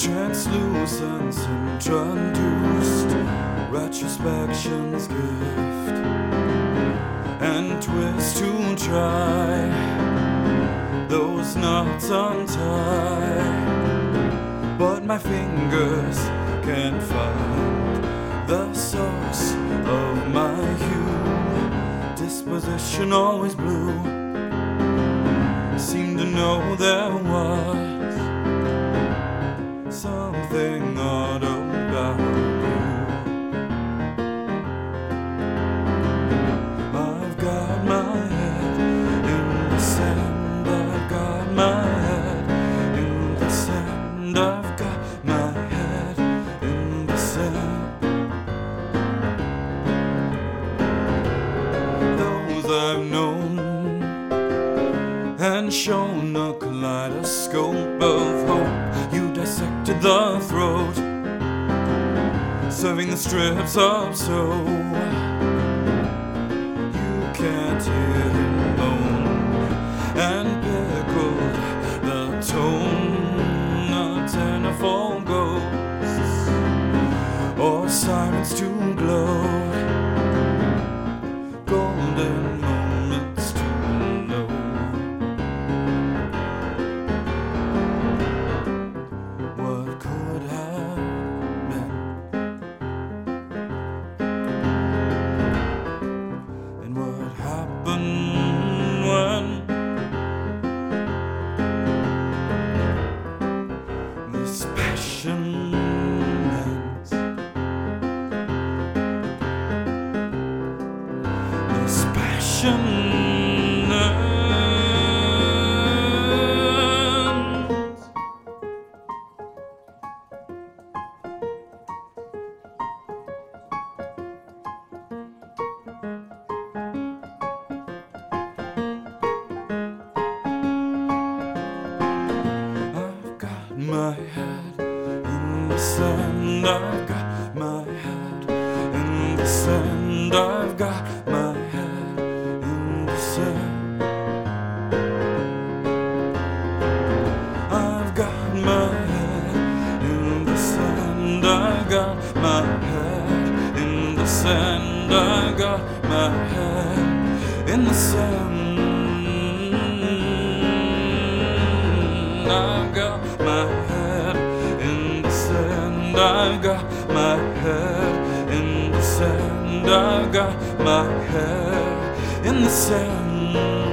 translucence introduced, retrospection's gift, and twist to try those knots untie. But my fingers can't find the source of my hue. Disposition always blue. Seemed to know there was something odd about you. I've got my head in the sand. I've got my head in the sand. I've got my head in the sand. Those I've known and shown a kaleidoscope of hope. You the throat, serving the strips up so you can't hear him moan, and pickled the tone sand. I've got my head in the sand. I've got my sand. I got my head in the sand. I've got my head in the sand. I've got my head in the sand. I've got my head in the sand.